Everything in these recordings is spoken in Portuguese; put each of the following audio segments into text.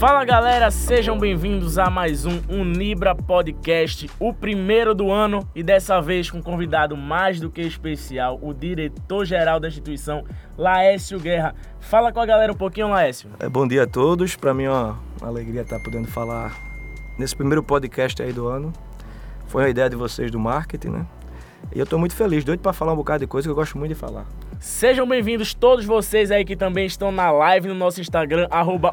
Fala galera, sejam bem-vindos a mais um Unibra Podcast, o primeiro do ano e dessa vez com um convidado mais do que especial, o diretor-geral da instituição, Laécio Guerra. Fala com a galera um pouquinho, Laécio. É, bom dia a todos, para mim é uma alegria estar podendo falar nesse primeiro podcast aí do ano. Foi uma ideia de vocês do marketing, né? E eu estou muito feliz, doido para falar um bocado de coisa que eu gosto muito de falar. Sejam bem-vindos todos vocês aí que também estão na live no nosso Instagram,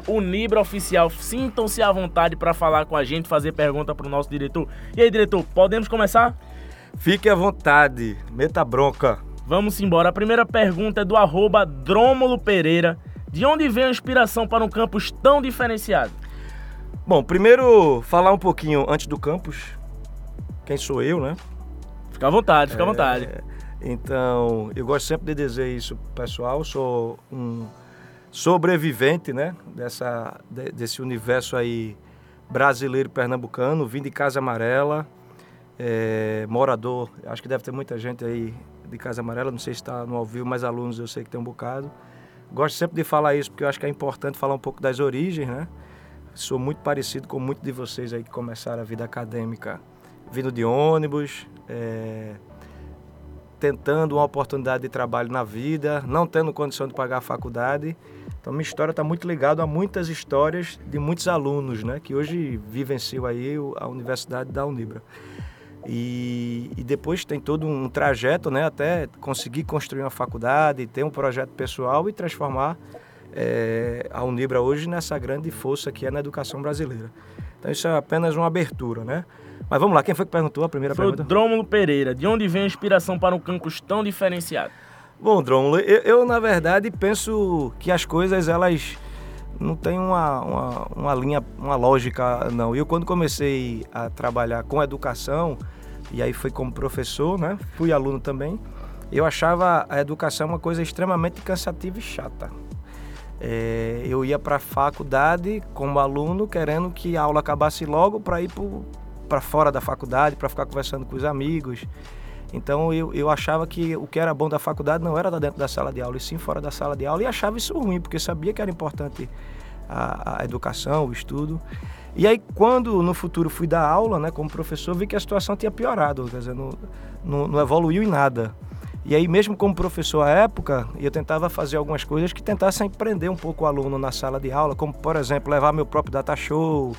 UnibraOficial. Sintam-se à vontade para falar com a gente, fazer pergunta para o nosso diretor. E aí, diretor, podemos começar? Fique à vontade, meta bronca. Vamos embora. A primeira pergunta é do arroba Drômulo Pereira. De onde vem a inspiração para um campus tão diferenciado? Bom, primeiro falar um pouquinho antes do campus. Quem sou eu, né? Fica à vontade, fica à vontade. É, então, eu gosto sempre de dizer isso, pessoal. Sou um sobrevivente, né? Dessa, desse universo aí brasileiro pernambucano. Vim de Casa Amarela, é, morador. Acho que deve ter muita gente aí de Casa Amarela. Não sei se está no ao vivo, mas alunos eu sei que tem um bocado. Gosto sempre de falar isso porque eu acho que é importante falar um pouco das origens, né? Sou muito parecido com muitos de vocês aí que começaram a vida acadêmica vindo de ônibus. É, tentando uma oportunidade de trabalho na vida, não tendo condição de pagar a faculdade. Então minha história está muito ligada a muitas histórias de muitos alunos, né, que hoje vivenciam aí a Universidade da Unibra. E, e, depois tem todo um trajeto, né, até conseguir construir uma faculdade, ter um projeto pessoal e transformar é, a Unibra hoje nessa grande força que é na educação brasileira. Então isso é apenas uma abertura, né? Mas vamos lá, quem foi que perguntou a primeira foi pergunta? Foi Drômulo Pereira. De onde vem a inspiração para um campus tão diferenciado? Bom, Drômulo, eu, eu, na verdade penso que as coisas elas não têm uma, uma, uma linha, uma lógica, não. Eu quando comecei a trabalhar com educação, e aí fui como professor, né? Fui aluno também. Eu achava a educação uma coisa extremamente cansativa e chata. É, eu ia para a faculdade como aluno, querendo que a aula acabasse logo para ir para fora da faculdade, para ficar conversando com os amigos. Então eu, eu achava que o que era bom da faculdade não era dentro da sala de aula, e sim fora da sala de aula, e achava isso ruim, porque sabia que era importante a, a educação, o estudo. E aí, quando no futuro fui dar aula, né, como professor, vi que a situação tinha piorado, quer dizer, não, não, não evoluiu em nada. E aí, mesmo como professor à época, eu tentava fazer algumas coisas que tentassem prender um pouco o aluno na sala de aula, como, por exemplo, levar meu próprio data show,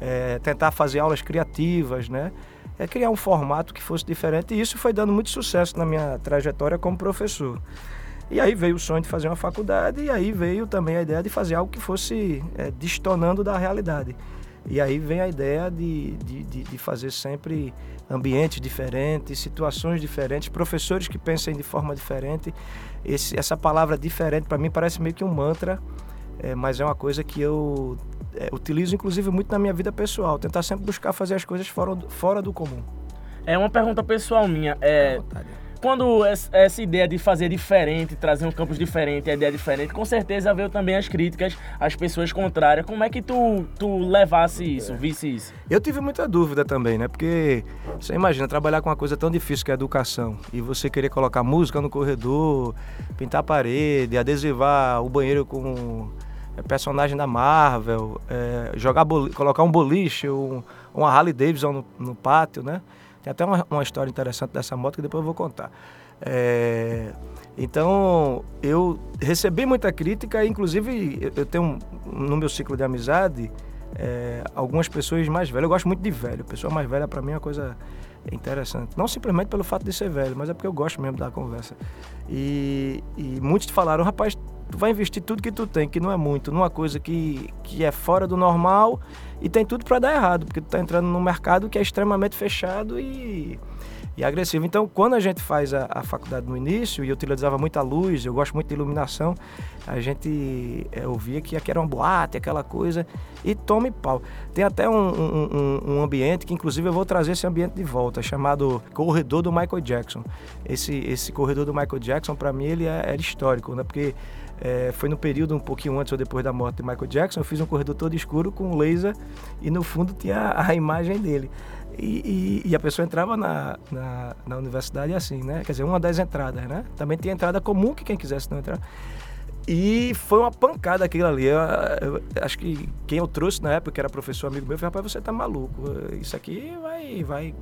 é, tentar fazer aulas criativas, né? É criar um formato que fosse diferente e isso foi dando muito sucesso na minha trajetória como professor. E aí veio o sonho de fazer uma faculdade e aí veio também a ideia de fazer algo que fosse é, distonando da realidade. E aí vem a ideia de, de, de, fazer sempre ambientes diferentes, situações diferentes, professores que pensem de forma diferente. Esse, essa palavra diferente para mim parece meio que um mantra, é, mas é uma coisa que eu é, utilizo inclusive muito na minha vida pessoal, tentar sempre buscar fazer as coisas fora, fora do comum. É uma pergunta pessoal minha. É, quando essa ideia de fazer diferente, trazer um campus diferente, a ideia diferente, com certeza veio também as críticas, as pessoas contrárias. Como é que tu, tu levasse isso, visse isso? Eu tive muita dúvida também, né? Porque você imagina trabalhar com uma coisa tão difícil que é a educação e você querer colocar música no corredor, pintar a parede, adesivar o banheiro com personagem da Marvel, é, jogar colocar um boliche, um, uma Harley Davidson no, no, pátio, né? Tem até uma, uma, história interessante dessa moto que depois eu vou contar. É, então, eu recebi muita crítica, inclusive eu, eu tenho no meu ciclo de amizade é, algumas pessoas mais velhas. Eu gosto muito de velho. Pessoa mais velha para mim é uma coisa interessante. Não simplesmente pelo fato de ser velho, mas é porque eu gosto mesmo da conversa. E, e muitos falaram, rapaz, tu vai investir tudo que tu tem, que não é muito, numa coisa que, que é fora do normal e tem tudo para dar errado, porque tu tá entrando num mercado que é extremamente fechado e, e agressivo. Então, quando a gente faz a, a faculdade no início, e utilizava muita luz, eu gosto muito de iluminação, a gente é, ouvia que aqui era uma boate, aquela coisa, e tome pau. Tem até um, um, um, ambiente que, inclusive, eu vou trazer esse ambiente de volta, chamado Corredor do Michael Jackson. Esse, esse corredor do Michael Jackson, para mim, ele é, é histórico, né? Porque é, foi no período um pouquinho antes ou depois da morte de Michael Jackson. Eu fiz um corredor todo escuro com laser e no fundo tinha a, imagem dele. E, e, e, a pessoa entrava na, na, na, universidade assim, né? Quer dizer, uma das entradas, né? Também tinha entrada comum que quem quisesse não entrar. E foi uma pancada aquilo ali. Eu, eu, acho que quem eu trouxe na época, que era professor amigo meu, falou, rapaz, você tá maluco. Isso aqui vai, vai,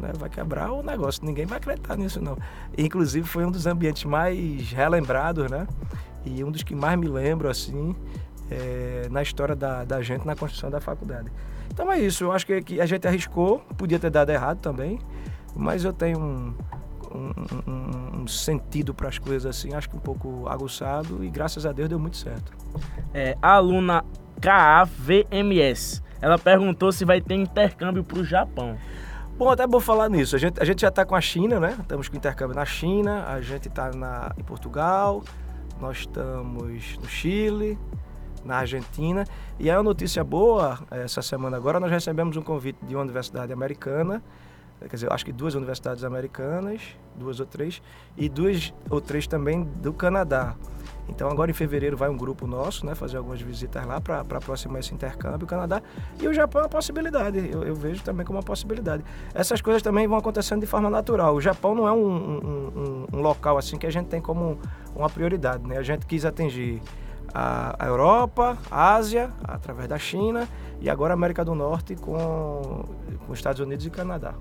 né, vai quebrar o negócio. Ninguém vai acreditar nisso, não. Inclusive, foi um dos ambientes mais relembrados, né? E um dos que mais me lembro, assim, é, na história da, da gente na construção da faculdade. Então é isso. Eu acho que, que a gente arriscou. Podia ter dado errado também. Mas eu tenho um um, um, um sentido para as coisas assim, acho que um pouco aguçado e graças a Deus deu muito certo. É, a aluna KAVMS, ela perguntou se vai ter intercâmbio para o Japão. Bom, até vou falar nisso. A gente, a gente já está com a China, né? Estamos com intercâmbio na China, a gente está em Portugal, nós estamos no Chile, na Argentina. E aí uma notícia boa, essa semana agora nós recebemos um convite de uma universidade americana quer dizer, acho que duas universidades americanas, duas ou três, e duas ou três também do Canadá. Então agora em fevereiro vai um grupo nosso, né, fazer algumas visitas lá para aproximar esse intercâmbio, o Canadá e o Japão é uma possibilidade. Eu, eu, vejo também como uma possibilidade. Essas coisas também vão acontecendo de forma natural. O Japão não é um, um, um, um local assim que a gente tem como uma prioridade, né? A gente quis atingir a, Europa, a Ásia através da China e agora a América do Norte com, com os Estados Unidos e Canadá.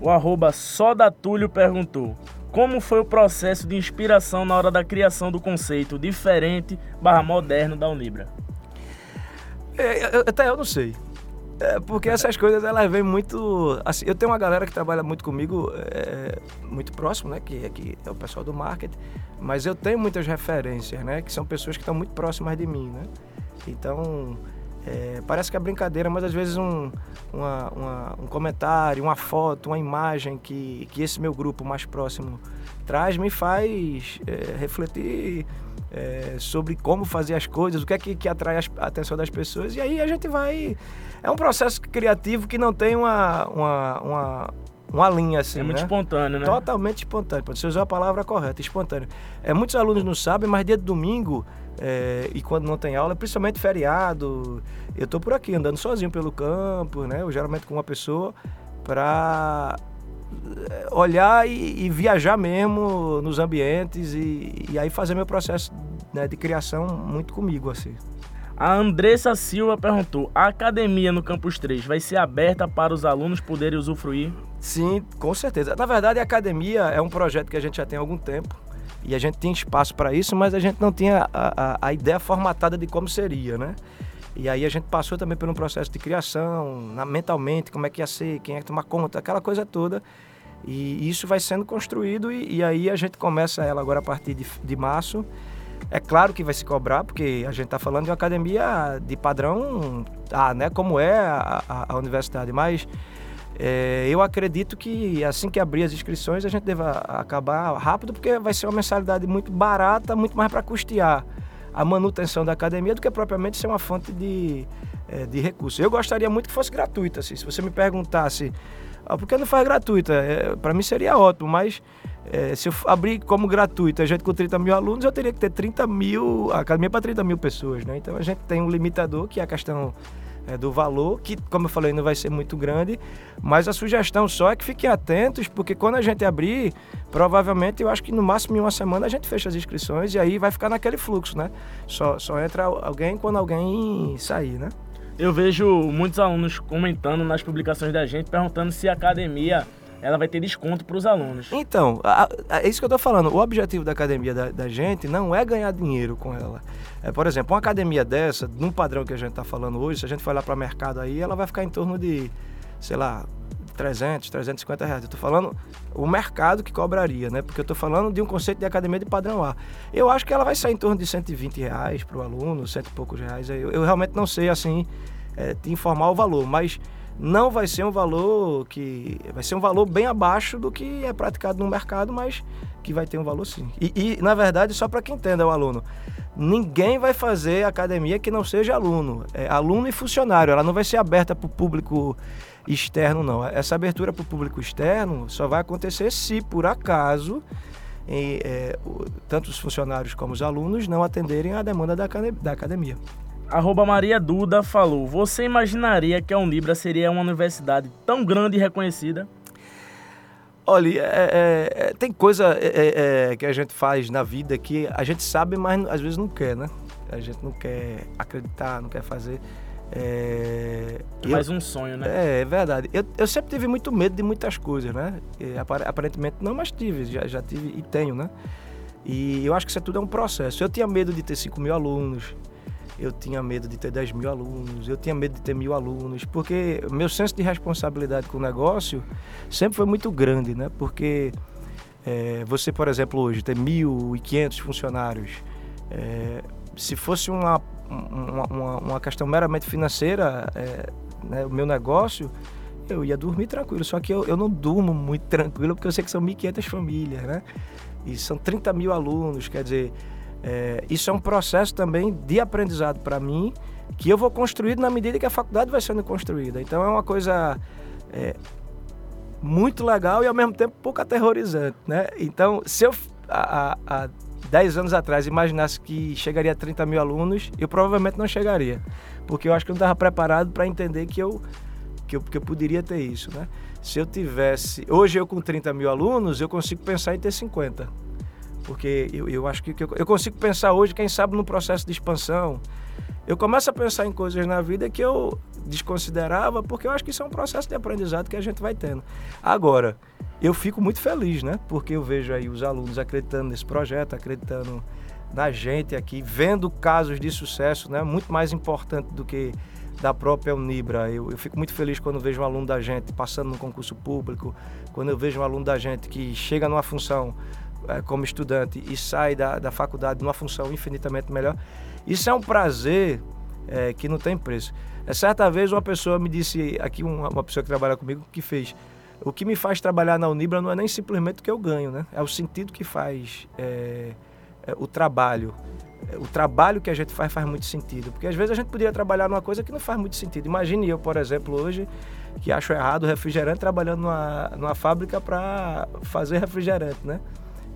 O arroba Sodatúlio perguntou como foi o processo de inspiração na hora da criação do conceito diferente barra moderno da Unibra? É, até eu não sei. É, porque essas coisas elas vêm muito. Assim, eu tenho uma galera que trabalha muito comigo, é, muito próximo, né? Que, que é o pessoal do marketing. Mas eu tenho muitas referências, né? Que são pessoas que estão muito próximas de mim, né? Então, é, parece que é brincadeira, mas às vezes um, uma, uma, um comentário, uma foto, uma imagem que, que esse meu grupo mais próximo traz me faz é, refletir é, sobre como fazer as coisas, o que é que, que atrai a atenção das pessoas. E aí a gente vai. É um processo criativo que não tem uma, uma, uma uma linha assim. É muito né? espontâneo, né? Totalmente espontâneo. Pode ser usar a palavra correta, espontâneo. É, muitos alunos não sabem, mas dia de domingo é, e quando não tem aula, principalmente feriado, eu estou por aqui andando sozinho pelo campo, né? Eu geralmente com uma pessoa para é, olhar e, e, viajar mesmo nos ambientes e, e aí fazer meu processo né, de criação muito comigo assim. A Andressa Silva perguntou: a academia no Campus 3 vai ser aberta para os alunos poderem usufruir? Sim, com certeza. Na verdade, a academia é um projeto que a gente já tem há algum tempo e a gente tinha espaço para isso, mas a gente não tinha a, a, a, ideia formatada de como seria, né? E aí a gente passou também por um processo de criação, na, mentalmente, como é que ia ser, quem é que tomar conta, aquela coisa toda. E isso vai sendo construído e, e aí a gente começa ela agora a partir de, de março. É claro que vai se cobrar, porque a gente está falando de uma academia de padrão, ah, né, como é a, a, a universidade, mas é, eu acredito que assim que abrir as inscrições a gente deva acabar rápido, porque vai ser uma mensalidade muito barata, muito mais para custear a manutenção da academia do que propriamente ser uma fonte de, é, de recursos. Eu gostaria muito que fosse gratuita. Assim, se você me perguntasse ah, não faz gratuita, é, para mim seria ótimo, mas é, se eu abrir como gratuita, a gente com 30 mil alunos, eu teria que ter 30 mil, a academia para 30 mil pessoas. Né? Então a gente tem um limitador que é a questão é, do valor, que, como eu falei, não vai ser muito grande, mas a sugestão só é que fiquem atentos, porque quando a gente abrir, provavelmente eu acho que no máximo em uma semana a gente fecha as inscrições e aí vai ficar naquele fluxo, né? Só, só entra alguém quando alguém sair, né? Eu vejo muitos alunos comentando nas publicações da gente, perguntando se a academia ela vai ter desconto para os alunos. Então, é isso que eu estou falando. O objetivo da academia da, da, gente não é ganhar dinheiro com ela. É, por exemplo, uma academia dessa, num padrão que a gente está falando hoje, se a gente for lá para o mercado aí, ela vai ficar em torno de, sei lá, 300, 350 reais. Eu estou falando o mercado que cobraria, né? Porque eu estou falando de um conceito de academia de padrão A. Eu acho que ela vai sair em torno de 120 reais para o aluno, cento e poucos reais. Eu, eu realmente não sei, assim, é, te informar o valor, mas não vai ser um valor que vai ser um valor bem abaixo do que é praticado no mercado, mas que vai ter um valor sim. E, e na verdade, só para quem entenda o aluno, ninguém vai fazer academia que não seja aluno. É aluno e funcionário. Ela não vai ser aberta para o público externo, não. Essa abertura para o público externo só vai acontecer se, por acaso, em, é, tanto os funcionários como os alunos não atenderem à demanda da, da academia. Arroba Maria Duda falou: Você imaginaria que a Unibra seria uma universidade tão grande e reconhecida? Olha, é, é, é, tem coisa é, é, que a gente faz na vida que a gente sabe, mas às vezes não quer, né? A gente não quer acreditar, não quer fazer. É, mais um sonho, né? É, é verdade. Eu, eu, sempre tive muito medo de muitas coisas, né? E, aparentemente não, mas tive, já, já tive e tenho, né? E eu acho que isso tudo é um processo. Eu tinha medo de ter 5 mil alunos, eu tinha medo de ter 10 mil alunos, eu tinha medo de ter mil alunos, porque meu senso de responsabilidade com o negócio sempre foi muito grande, né? Porque é, você, por exemplo, hoje tem 1.500 funcionários, é, se fosse uma, uma, uma, questão meramente financeira, é, né, o meu negócio, eu ia dormir tranquilo. Só que eu, eu não durmo muito tranquilo porque eu sei que são 1.500 famílias, né? E são 30 mil alunos, quer dizer, é, isso é um processo também de aprendizado para mim que eu vou construir na medida que a faculdade vai sendo construída. Então é uma coisa é, muito legal e ao mesmo tempo pouco aterrorizante, né? Então, se eu há, há 10 anos atrás imaginasse que chegaria a 30 mil alunos, eu provavelmente não chegaria, porque eu acho que eu não estava preparado para entender que eu, que eu, que eu poderia ter isso, né? Se eu tivesse... Hoje eu com 30 mil alunos, eu consigo pensar em ter 50 porque eu, eu acho que, que eu, eu consigo pensar hoje, quem sabe, no processo de expansão. Eu começo a pensar em coisas na vida que eu desconsiderava, porque eu acho que isso é um processo de aprendizado que a gente vai tendo. Agora, eu fico muito feliz, né? Porque eu vejo aí os alunos acreditando nesse projeto, acreditando na gente aqui, vendo casos de sucesso, né? Muito mais importante do que da própria Unibra. Eu, eu fico muito feliz quando vejo um aluno da gente passando no concurso público, quando eu vejo um aluno da gente que chega numa função é, como estudante e sai da, da faculdade numa função infinitamente melhor. Isso é um prazer é, que não tem preço. É, certa vez uma pessoa me disse, aqui uma, uma pessoa que trabalha comigo, que fez, o que me faz trabalhar na Unibra não é nem simplesmente o que eu ganho, né? É o sentido que faz é, é, o trabalho. É, o trabalho que a gente faz faz muito sentido. Porque às vezes a gente poderia trabalhar numa coisa que não faz muito sentido. Imagine eu, por exemplo, hoje, que acho errado o refrigerante trabalhando numa, numa fábrica para fazer refrigerante, né?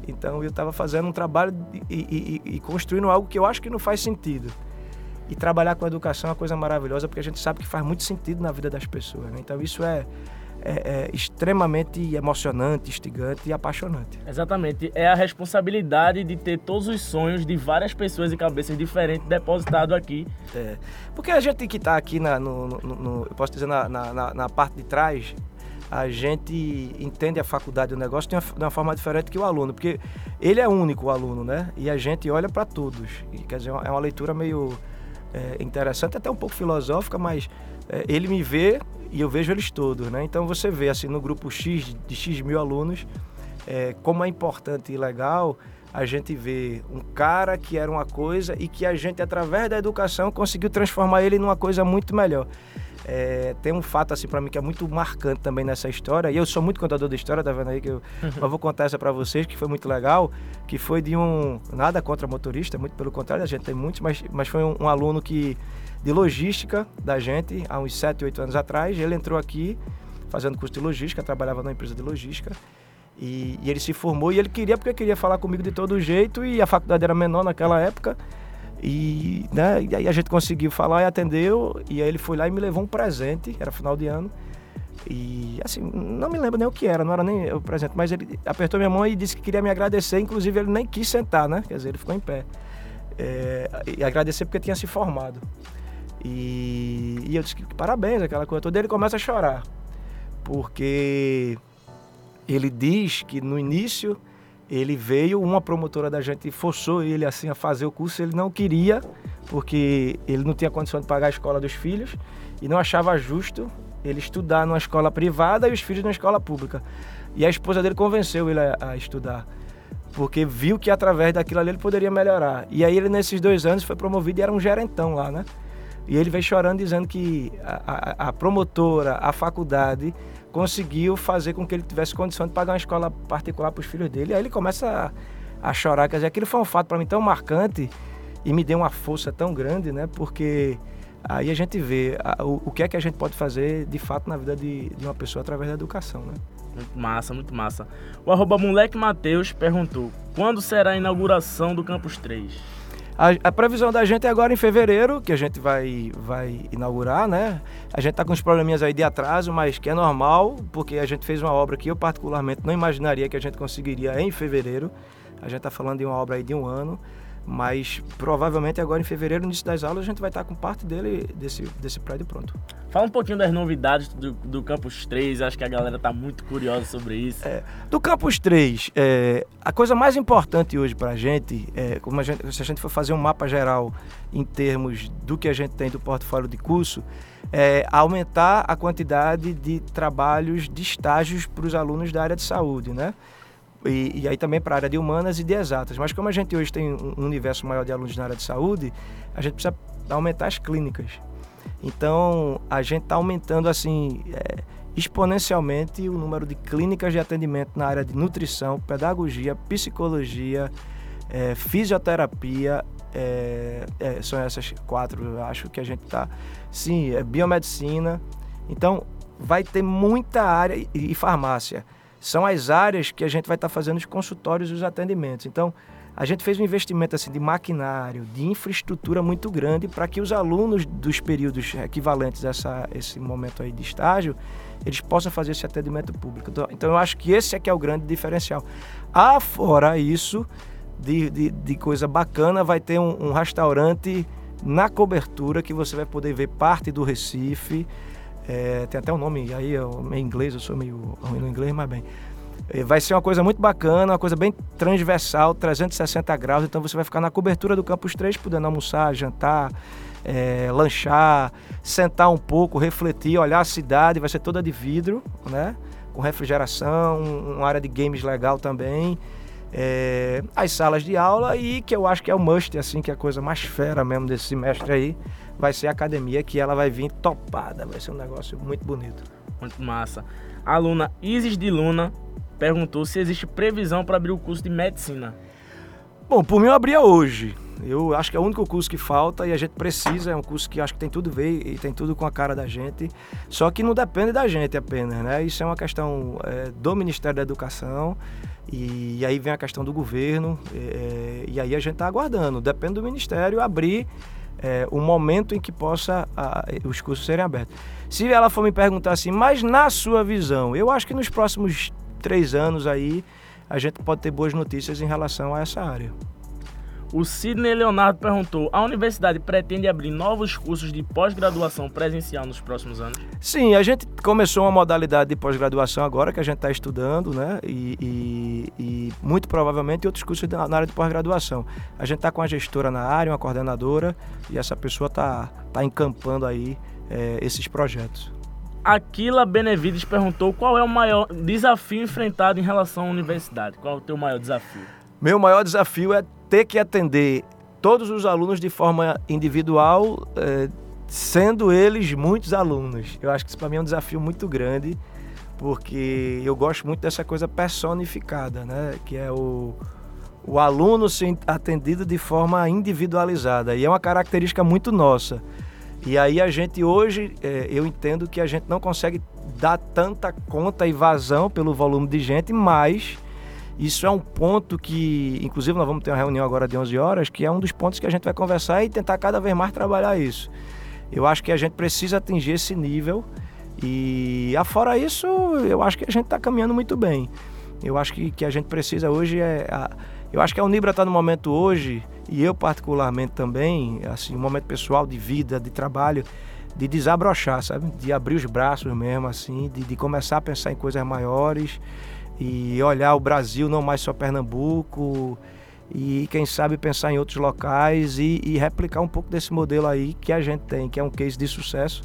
Então eu estava fazendo um trabalho e, e, e, construindo algo que eu acho que não faz sentido. E trabalhar com educação é uma coisa maravilhosa porque a gente sabe que faz muito sentido na vida das pessoas. Né? Então isso é, é, é, extremamente emocionante, instigante e apaixonante. Exatamente. É a responsabilidade de ter todos os sonhos de várias pessoas e cabeças diferentes depositado aqui. É. Porque a gente que está aqui na, no, no, no, eu posso dizer, na, na, na parte de trás, a gente entende a faculdade do negócio de uma, de uma, forma diferente que o aluno, porque ele é único o aluno, né? E a gente olha para todos. E, quer dizer, é uma leitura meio é, interessante, até um pouco filosófica, mas é, ele me vê e eu vejo eles todos, né? Então você vê assim no grupo X de X mil alunos é, como é importante e legal a gente ver um cara que era uma coisa e que a gente através da educação conseguiu transformar ele numa coisa muito melhor. É, tem um fato assim para mim que é muito marcante também nessa história. E eu sou muito contador de história, tá vendo aí que eu, eu vou contar essa para vocês que foi muito legal, que foi de um nada contra motorista, muito pelo contrário, a gente tem muitos, mas mas foi um, um aluno que de logística da gente há uns 7, 8 anos atrás, ele entrou aqui fazendo curso de logística, trabalhava numa empresa de logística. E, e ele se formou e ele queria porque queria falar comigo de todo jeito e a faculdade era menor naquela época. E, né, e aí a gente conseguiu falar e atendeu. E aí ele foi lá e me levou um presente, era final de ano. E assim, não me lembro nem o que era, não era nem o presente, mas ele apertou minha mão e disse que queria me agradecer. Inclusive, ele nem quis sentar, né? Quer dizer, ele ficou em pé. É, e agradecer porque tinha se formado. E, e eu disse que parabéns, aquela coisa toda. Ele começa a chorar, porque ele diz que no início ele veio, uma promotora da gente forçou ele assim a fazer o curso, ele não queria, porque ele não tinha condição de pagar a escola dos filhos e não achava justo ele estudar numa escola privada e os filhos numa escola pública. E a esposa dele convenceu ele a, a estudar, porque viu que através daquilo ali ele poderia melhorar. E aí ele nesses dois anos foi promovido e era um gerentão lá, né? E ele veio chorando dizendo que a, a, a promotora, a faculdade conseguiu fazer com que ele tivesse condição de pagar uma escola particular para os filhos dele. Aí ele começa a, a chorar. Quer dizer, aquilo foi um fato para mim tão marcante e me deu uma força tão grande, né? Porque aí a gente vê a, o, o, que é que a gente pode fazer de fato na vida de, de uma pessoa através da educação, né? Muito massa, muito massa. O arroba moleque Mateus perguntou, quando será a inauguração do Campus 3? A, a, previsão da gente é agora em fevereiro, que a gente vai, vai inaugurar, né? A gente está com uns probleminhas aí de atraso, mas que é normal, porque a gente fez uma obra que eu particularmente não imaginaria que a gente conseguiria em fevereiro. A gente está falando de uma obra aí de um ano. Mas provavelmente agora em fevereiro, no início das aulas, a gente vai estar com parte dele, desse, desse prédio pronto. Fala um pouquinho das novidades do, do Campus 3, acho que a galera está muito curiosa sobre isso. É, do Campus 3, é, a coisa mais importante hoje para a gente, é, como a gente, se a gente for fazer um mapa geral em termos do que a gente tem do portfólio de curso, é aumentar a quantidade de trabalhos de estágios para os alunos da área de saúde, né? E, e, aí também para a área de humanas e de exatas. Mas como a gente hoje tem um universo maior de alunos na área de saúde, a gente precisa aumentar as clínicas. Então, a gente está aumentando assim é, exponencialmente o número de clínicas de atendimento na área de nutrição, pedagogia, psicologia, é, fisioterapia. É, é são essas quatro, eu acho que a gente está. Sim, é biomedicina. Então, vai ter muita área e, e farmácia são as áreas que a gente vai estar tá fazendo os consultórios e os atendimentos. Então, a gente fez um investimento assim de maquinário, de infraestrutura muito grande para que os alunos dos períodos equivalentes a essa, esse momento aí de estágio, eles possam fazer esse atendimento público. Então, então eu acho que esse é que é o grande diferencial. Afora isso, de, de, de coisa bacana, vai ter um, um restaurante na cobertura que você vai poder ver parte do Recife, é, tem até um nome aí, eu, inglês, eu sou meio ruim no inglês, mas bem. É, vai ser uma coisa muito bacana, uma coisa bem transversal, 360 graus. Então você vai ficar na cobertura do Campus 3, podendo almoçar, jantar, é, lanchar, sentar um pouco, refletir, olhar a cidade. Vai ser toda de vidro, né? Com refrigeração, uma área de games legal também. É, as salas de aula e que eu acho que é o must, assim, que é a coisa mais fera mesmo desse semestre aí vai ser a academia que ela vai vir topada, vai ser um negócio muito bonito. Muito massa. A aluna Isis de Luna perguntou se existe previsão para abrir o curso de medicina. Bom, por mim eu abria hoje. Eu acho que é o único curso que falta e a gente precisa, é um curso que acho que tem tudo a ver e tem tudo com a cara da gente, só que não depende da gente apenas, né? Isso é uma questão é, do Ministério da Educação e, aí vem a questão do governo é, e aí a gente está aguardando, depende do Ministério abrir é, o momento em que possa a, os cursos serem abertos. Se ela for me perguntar assim, mas na sua visão, eu acho que nos próximos três anos aí a gente pode ter boas notícias em relação a essa área. O Sidney Leonardo perguntou: a universidade pretende abrir novos cursos de pós-graduação presencial nos próximos anos? Sim, a gente começou uma modalidade de pós-graduação agora que a gente está estudando, né? E, e, e, muito provavelmente outros cursos na área de pós-graduação. A gente está com a gestora na área, uma coordenadora, e essa pessoa está tá encampando aí é, esses projetos. Aquila Benevides perguntou qual é o maior desafio enfrentado em relação à universidade. Qual é o teu maior desafio? Meu maior desafio é ter que atender todos os alunos de forma individual, é, sendo eles muitos alunos. Eu acho que isso para mim é um desafio muito grande, porque eu gosto muito dessa coisa personificada, né? Que é o, o aluno ser atendido de forma individualizada. E é uma característica muito nossa. E aí a gente hoje, é, eu entendo que a gente não consegue dar tanta conta e vazão pelo volume de gente, mas isso é um ponto que, inclusive, nós vamos ter uma reunião agora de 11 horas, que é um dos pontos que a gente vai conversar e tentar cada vez mais trabalhar isso. Eu acho que a gente precisa atingir esse nível e, afora isso, eu acho que a gente está caminhando muito bem. Eu acho que, que a gente precisa hoje é. A, eu acho que a Unibra está no momento hoje, e eu particularmente também, assim, um momento pessoal de vida, de trabalho, de desabrochar, sabe? De abrir os braços mesmo, assim, de, de começar a pensar em coisas maiores e olhar o Brasil, não mais só Pernambuco, e quem sabe pensar em outros locais e, e replicar um pouco desse modelo aí que a gente tem, que é um case de sucesso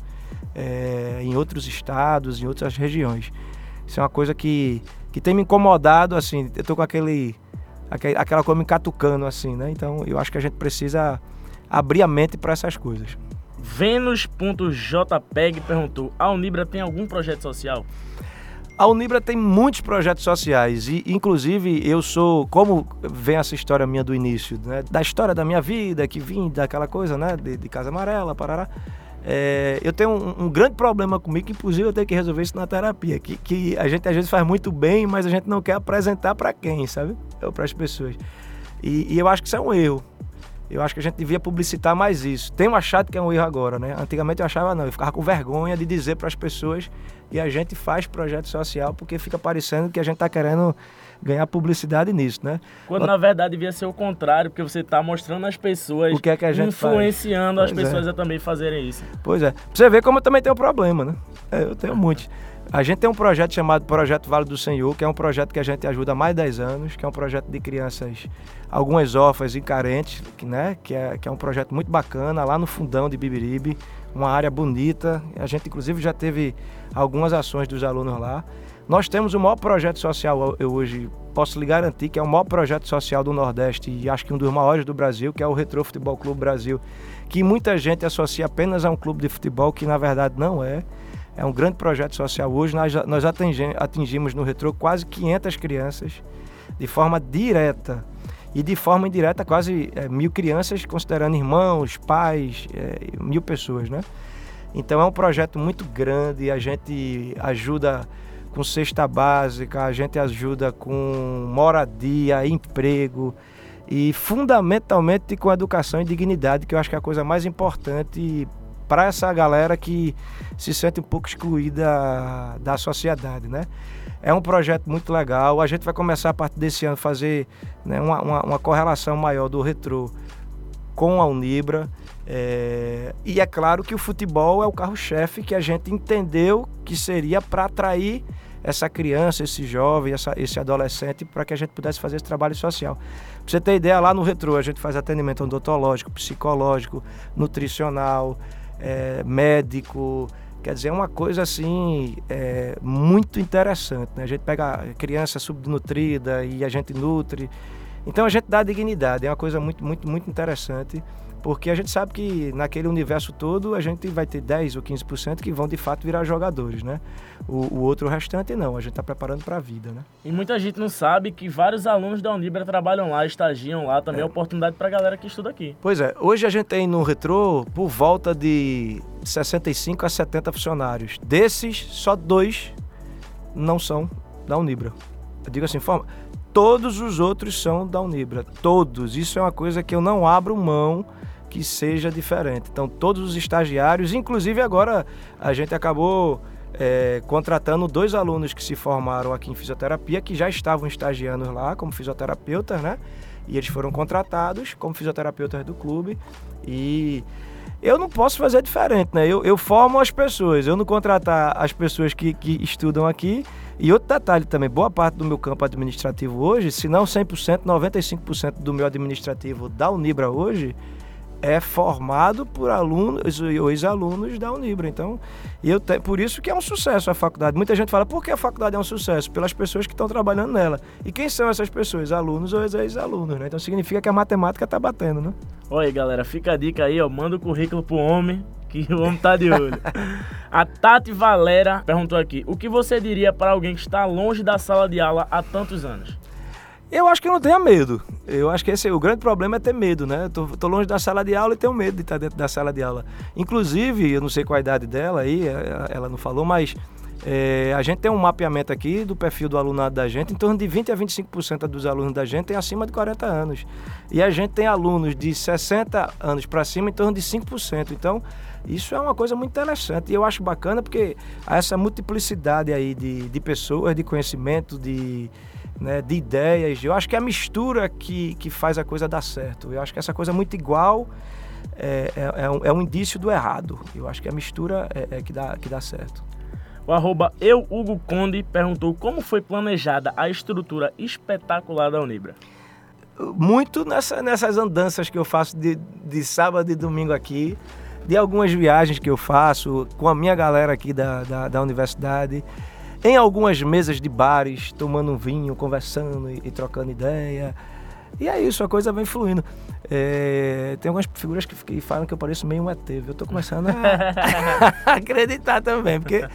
é, em outros estados, em outras regiões. Isso é uma coisa que, que tem me incomodado, assim, eu tô com aquele, aquele aquela coisa me catucando, assim, né? Então eu acho que a gente precisa abrir a mente para essas coisas. Venus.jpeg perguntou: a Unibra tem algum projeto social? A Unibra tem muitos projetos sociais e, inclusive, eu sou, como vem essa história minha do início, né, da história da minha vida, que vim daquela coisa, né, de, de Casa Amarela, parará, é, eu tenho um, um, grande problema comigo, que inclusive eu tenho que resolver isso na terapia, que, que a gente às vezes faz muito bem, mas a gente não quer apresentar para quem, sabe? Ou para as pessoas. E, e, eu acho que isso é um erro. Eu acho que a gente devia publicitar mais isso. Tenho achado que é um erro agora, né? Antigamente eu achava não, eu ficava com vergonha de dizer para as pessoas e a gente faz projeto social porque fica parecendo que a gente está querendo ganhar publicidade nisso, né? Quando na verdade devia ser o contrário, porque você está mostrando às pessoas, o que é que a gente influenciando faz? as pessoas é. a também fazerem isso. Pois é. Pra você ver como eu também tenho problema, né? É, eu tenho muitos. A gente tem um projeto chamado Projeto Vale do Senhor, que é um projeto que a gente ajuda há mais de 10 anos, que é um projeto de crianças, algumas órfãs e carentes, né? que, é, que é um projeto muito bacana, lá no fundão de Bibiribe, uma área bonita. A gente, inclusive, já teve algumas ações dos alunos lá. Nós temos o maior projeto social, eu hoje posso lhe garantir que é o maior projeto social do Nordeste e acho que um dos maiores do Brasil, que é o Retro Futebol Clube Brasil, que muita gente associa apenas a um clube de futebol, que na verdade não é. É um grande projeto social. Hoje nós, nós atingimos no Retro quase 500 crianças de forma direta e de forma indireta quase é, mil crianças, considerando irmãos, pais, é, mil pessoas, né? Então é um projeto muito grande, a gente ajuda com cesta básica, a gente ajuda com moradia, emprego e fundamentalmente com educação e dignidade, que eu acho que é a coisa mais importante para essa galera que se sente um pouco excluída da sociedade, né? É um projeto muito legal. A gente vai começar a partir desse ano fazer né, uma, uma, uma, correlação maior do retrô com a Unibra. É... E é claro que o futebol é o carro-chefe que a gente entendeu que seria para atrair essa criança, esse jovem, essa, esse adolescente, para que a gente pudesse fazer esse trabalho social. Pra você ter ideia, lá no Retro a gente faz atendimento odontológico, psicológico, nutricional, é, médico. Quer dizer, é uma coisa assim é, muito interessante. Né? A gente pega criança subnutrida e a gente nutre. Então a gente dá dignidade, é uma coisa muito, muito, muito interessante. Porque a gente sabe que naquele universo todo a gente vai ter 10 ou 15% que vão de fato virar jogadores, né? O, o outro restante não, a gente está preparando para a vida, né? E muita gente não sabe que vários alunos da Unibra trabalham lá, estagiam lá, também é, é oportunidade para a galera que estuda aqui. Pois é, hoje a gente tem no Retro por volta de 65 a 70 funcionários. Desses, só dois não são da Unibra. Eu digo assim, forma, todos os outros são da Unibra, todos. Isso é uma coisa que eu não abro mão que seja diferente. Então, todos os estagiários, inclusive agora a gente acabou é, contratando dois alunos que se formaram aqui em fisioterapia, que já estavam estagiando lá como fisioterapeutas, né? E eles foram contratados como fisioterapeutas do clube. E eu não posso fazer diferente, né? Eu, eu formo as pessoas, eu não contratar as pessoas que, que estudam aqui. E outro detalhe também, boa parte do meu campo administrativo hoje, se não 100%, 95% do meu administrativo da Unibra hoje, é formado por alunos e ex-alunos da Unibra. Então, eu te, por isso que é um sucesso a faculdade. Muita gente fala, por que a faculdade é um sucesso? Pelas pessoas que estão trabalhando nela. E quem são essas pessoas? Alunos ou ex-alunos, né? Então significa que a matemática está batendo, né? Oi, galera, fica a dica aí, ó. Manda o currículo pro homem, que o homem tá de olho. a Tati Valera perguntou aqui: o que você diria para alguém que está longe da sala de aula há tantos anos? Eu acho que não tenha medo. Eu acho que esse o grande problema é ter medo, né? Eu tô, tô, longe da sala de aula e tenho medo de estar dentro da sala de aula. Inclusive, eu não sei qual a idade dela aí, é, ela não falou, mas é, a gente tem um mapeamento aqui do perfil do alunado da gente, em torno de 20 a 25% dos alunos da gente tem acima de 40 anos. E a gente tem alunos de 60 anos para cima em torno de 5%. Então, isso é uma coisa muito interessante e eu acho bacana porque há essa multiplicidade aí de, de pessoas, de conhecimento, de né, de ideias. Eu acho que é a mistura que, que faz a coisa dar certo. Eu acho que essa coisa muito igual é, é, é, um, é um, indício do errado. Eu acho que a mistura é, é, que, dá, que dá certo. O arroba eu, Hugo Conde, perguntou como foi planejada a estrutura espetacular da Unibra. Muito nessa, nessas andanças que eu faço de, de sábado e domingo aqui, de algumas viagens que eu faço com a minha galera aqui da, da, da universidade em algumas mesas de bares, tomando um vinho, conversando e, e trocando ideia. E é isso, a coisa vem fluindo. É, tem algumas figuras que, que, falam que eu pareço meio um ET. Eu tô começando a acreditar também, porque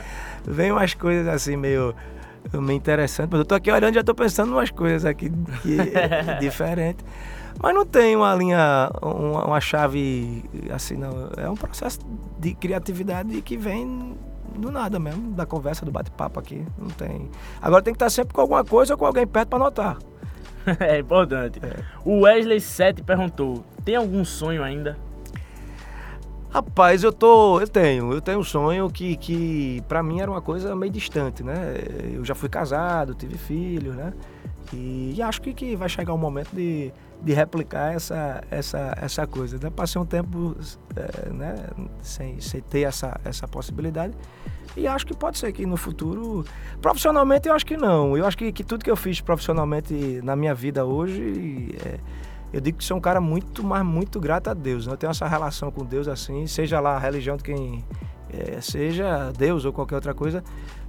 vem umas coisas assim meio, meio interessantes. Mas eu tô aqui olhando e já tô pensando umas coisas aqui que, diferentes. Mas não tem uma linha, uma, uma chave assim, não. É um processo de criatividade que vem do nada mesmo, da conversa, do bate-papo aqui. Não tem. Agora tem que estar sempre com alguma coisa ou com alguém perto para anotar. é importante. É. O Wesley 7 perguntou: Tem algum sonho ainda? Rapaz, eu tô, eu tenho, eu tenho um sonho que, que para mim era uma coisa meio distante, né? Eu já fui casado, tive filhos, né? E, e acho que, que vai chegar o um momento de, de replicar essa, essa, essa coisa. Eu passei um tempo é, né, sem, sem ter essa, essa possibilidade. E acho que pode ser que no futuro. Profissionalmente, eu acho que não. Eu acho que, que tudo que eu fiz profissionalmente na minha vida hoje. É, eu digo que sou um cara muito, mas muito grato a Deus. Né? Eu tenho essa relação com Deus assim, seja lá a religião de quem é, seja Deus ou qualquer outra coisa,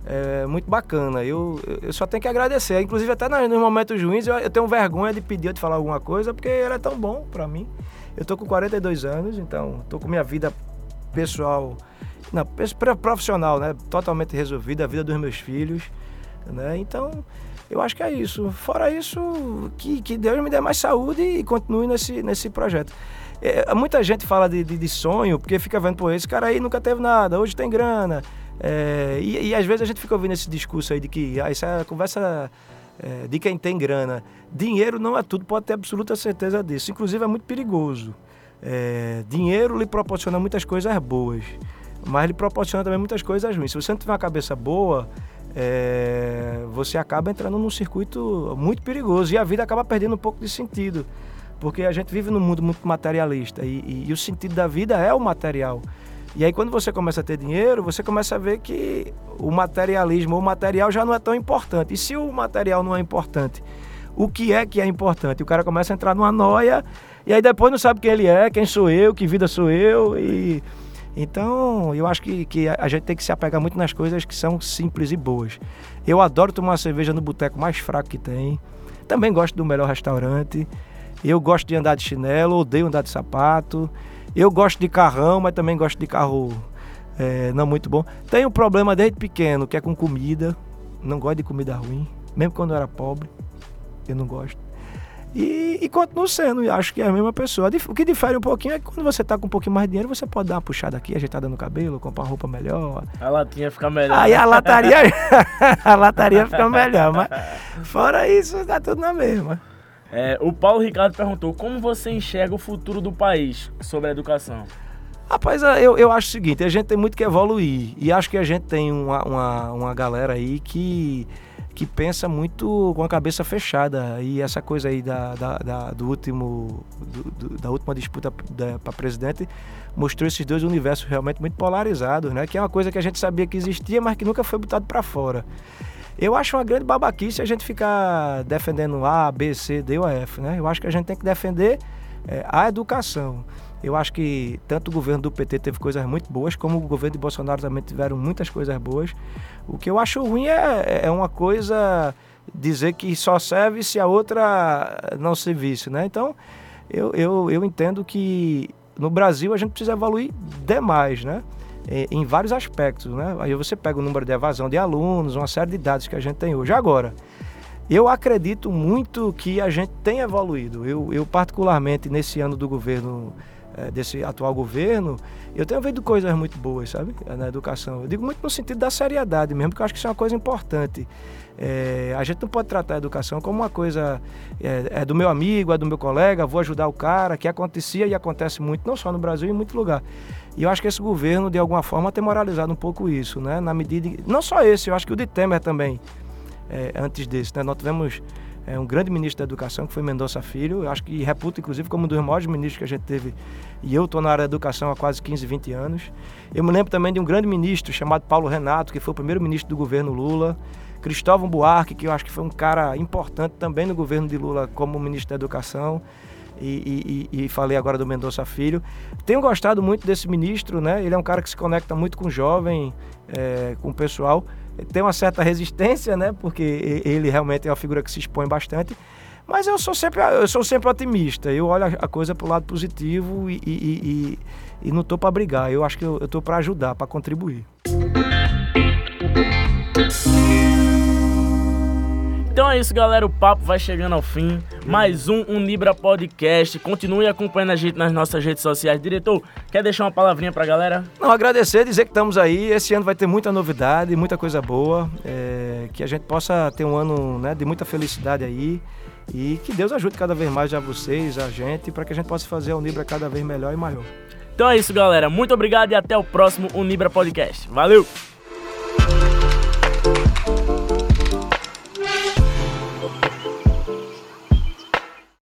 é muito bacana. Eu, eu só tenho que agradecer. Inclusive, até nos momentos ruins, eu, eu tenho vergonha de pedir ou de falar alguma coisa, porque ele é tão bom para mim. Eu tô com 42 anos, então tô com minha vida pessoal, não, profissional, né? Totalmente resolvida, a vida dos meus filhos, né? Então, eu acho que é isso. Fora isso, que, que Deus me dê mais saúde e continue nesse, nesse projeto. É, muita gente fala de, de, de, sonho, porque fica vendo, pô, esse cara aí nunca teve nada, hoje tem grana. É, e, e, às vezes a gente fica ouvindo esse discurso aí de que ah, isso é conversa é, de quem tem grana. Dinheiro não é tudo, pode ter absoluta certeza disso. Inclusive é muito perigoso. É, dinheiro lhe proporciona muitas coisas boas, mas lhe proporciona também muitas coisas ruins. Se você não tiver uma cabeça boa, é, você acaba entrando num circuito muito perigoso e a vida acaba perdendo um pouco de sentido. Porque a gente vive num mundo muito materialista e, e, e o sentido da vida é o material. E aí quando você começa a ter dinheiro, você começa a ver que o materialismo, o material já não é tão importante. E se o material não é importante, o que é que é importante? O cara começa a entrar numa noia e aí depois não sabe quem ele é, quem sou eu, que vida sou eu e então, eu acho que, que a gente tem que se apegar muito nas coisas que são simples e boas. Eu adoro tomar uma cerveja no boteco mais fraco que tem. Também gosto do melhor restaurante. Eu gosto de andar de chinelo, odeio andar de sapato. Eu gosto de carrão, mas também gosto de carro é, não muito bom. Tenho um problema desde pequeno, que é com comida. Não gosto de comida ruim. Mesmo quando eu era pobre, eu não gosto. E, e continuo sendo, e acho que é a mesma pessoa. O que difere um pouquinho é que quando você tá com um pouquinho mais de dinheiro, você pode dar uma puxada aqui, ajeitada no cabelo, comprar uma roupa melhor. A latinha fica melhor. Aí a lataria, a lataria fica melhor, mas fora isso, tá tudo na mesma. É, o Paulo Ricardo perguntou como você enxerga o futuro do país sobre a educação. Rapaz, eu, eu acho o seguinte, a gente tem muito que evoluir. E acho que a gente tem uma, uma, uma galera aí que que pensa muito com a cabeça fechada. E essa coisa aí da, da, da do último, do, do, da última disputa para presidente mostrou esses dois universos realmente muito polarizados, né? Que é uma coisa que a gente sabia que existia, mas que nunca foi botado para fora. Eu acho uma grande babaquice a gente ficar defendendo A, B, C, D ou F, né? Eu acho que a gente tem que defender é, a educação. Eu acho que tanto o governo do PT teve coisas muito boas, como o governo de Bolsonaro também tiveram muitas coisas boas. O que eu acho ruim é, é uma coisa dizer que só serve se a outra não servisse, né? Então, eu, eu, eu entendo que no Brasil a gente precisa evoluir demais, né? Em vários aspectos, né? Aí você pega o número de evasão de alunos, uma série de dados que a gente tem hoje. Agora, eu acredito muito que a gente tem evoluído. Eu, eu particularmente, nesse ano do governo desse atual governo, eu tenho ouvido coisas muito boas, sabe, na educação. Eu digo muito no sentido da seriedade mesmo, porque eu acho que isso é uma coisa importante. É, a gente não pode tratar a educação como uma coisa é, é, do meu amigo, é do meu colega, vou ajudar o cara, que acontecia e acontece muito, não só no Brasil, em muito lugar. E eu acho que esse governo, de alguma forma, tem moralizado um pouco isso, né? Na medida. Não só esse, eu acho que o de Temer também, é, antes desse, né? Nós tivemos é, um grande ministro da educação, que foi Mendonça Filho. Eu acho que reputa, inclusive, como um dos maiores ministros que a gente teve. E eu estou na área da educação há quase 15, 20 anos. Eu me lembro também de um grande ministro chamado Paulo Renato, que foi o primeiro ministro do governo Lula. Cristóvão Buarque, que eu acho que foi um cara importante também no governo de Lula como ministro da Educação. E, e, e, falei agora do Mendonça Filho. Tenho gostado muito desse ministro, né? Ele é um cara que se conecta muito com o jovem, é, com o pessoal tem uma certa resistência, né? Porque ele realmente é uma figura que se expõe bastante. Mas eu sou sempre, eu sou sempre otimista. Eu olho a coisa para o lado positivo e, e, e, e não estou para brigar. Eu acho que eu estou para ajudar, para contribuir. Então é isso, galera. O papo vai chegando ao fim. Mais um Unibra Podcast. Continue acompanhando a gente nas nossas redes sociais. Diretor, quer deixar uma palavrinha pra galera? Não, agradecer, dizer que estamos aí. Esse ano vai ter muita novidade, muita coisa boa. É, que a gente possa ter um ano né, de muita felicidade aí. E que Deus ajude cada vez mais a vocês, a gente, para que a gente possa fazer a Unibra cada vez melhor e maior. Então é isso, galera. Muito obrigado e até o próximo Unibra Podcast. Valeu!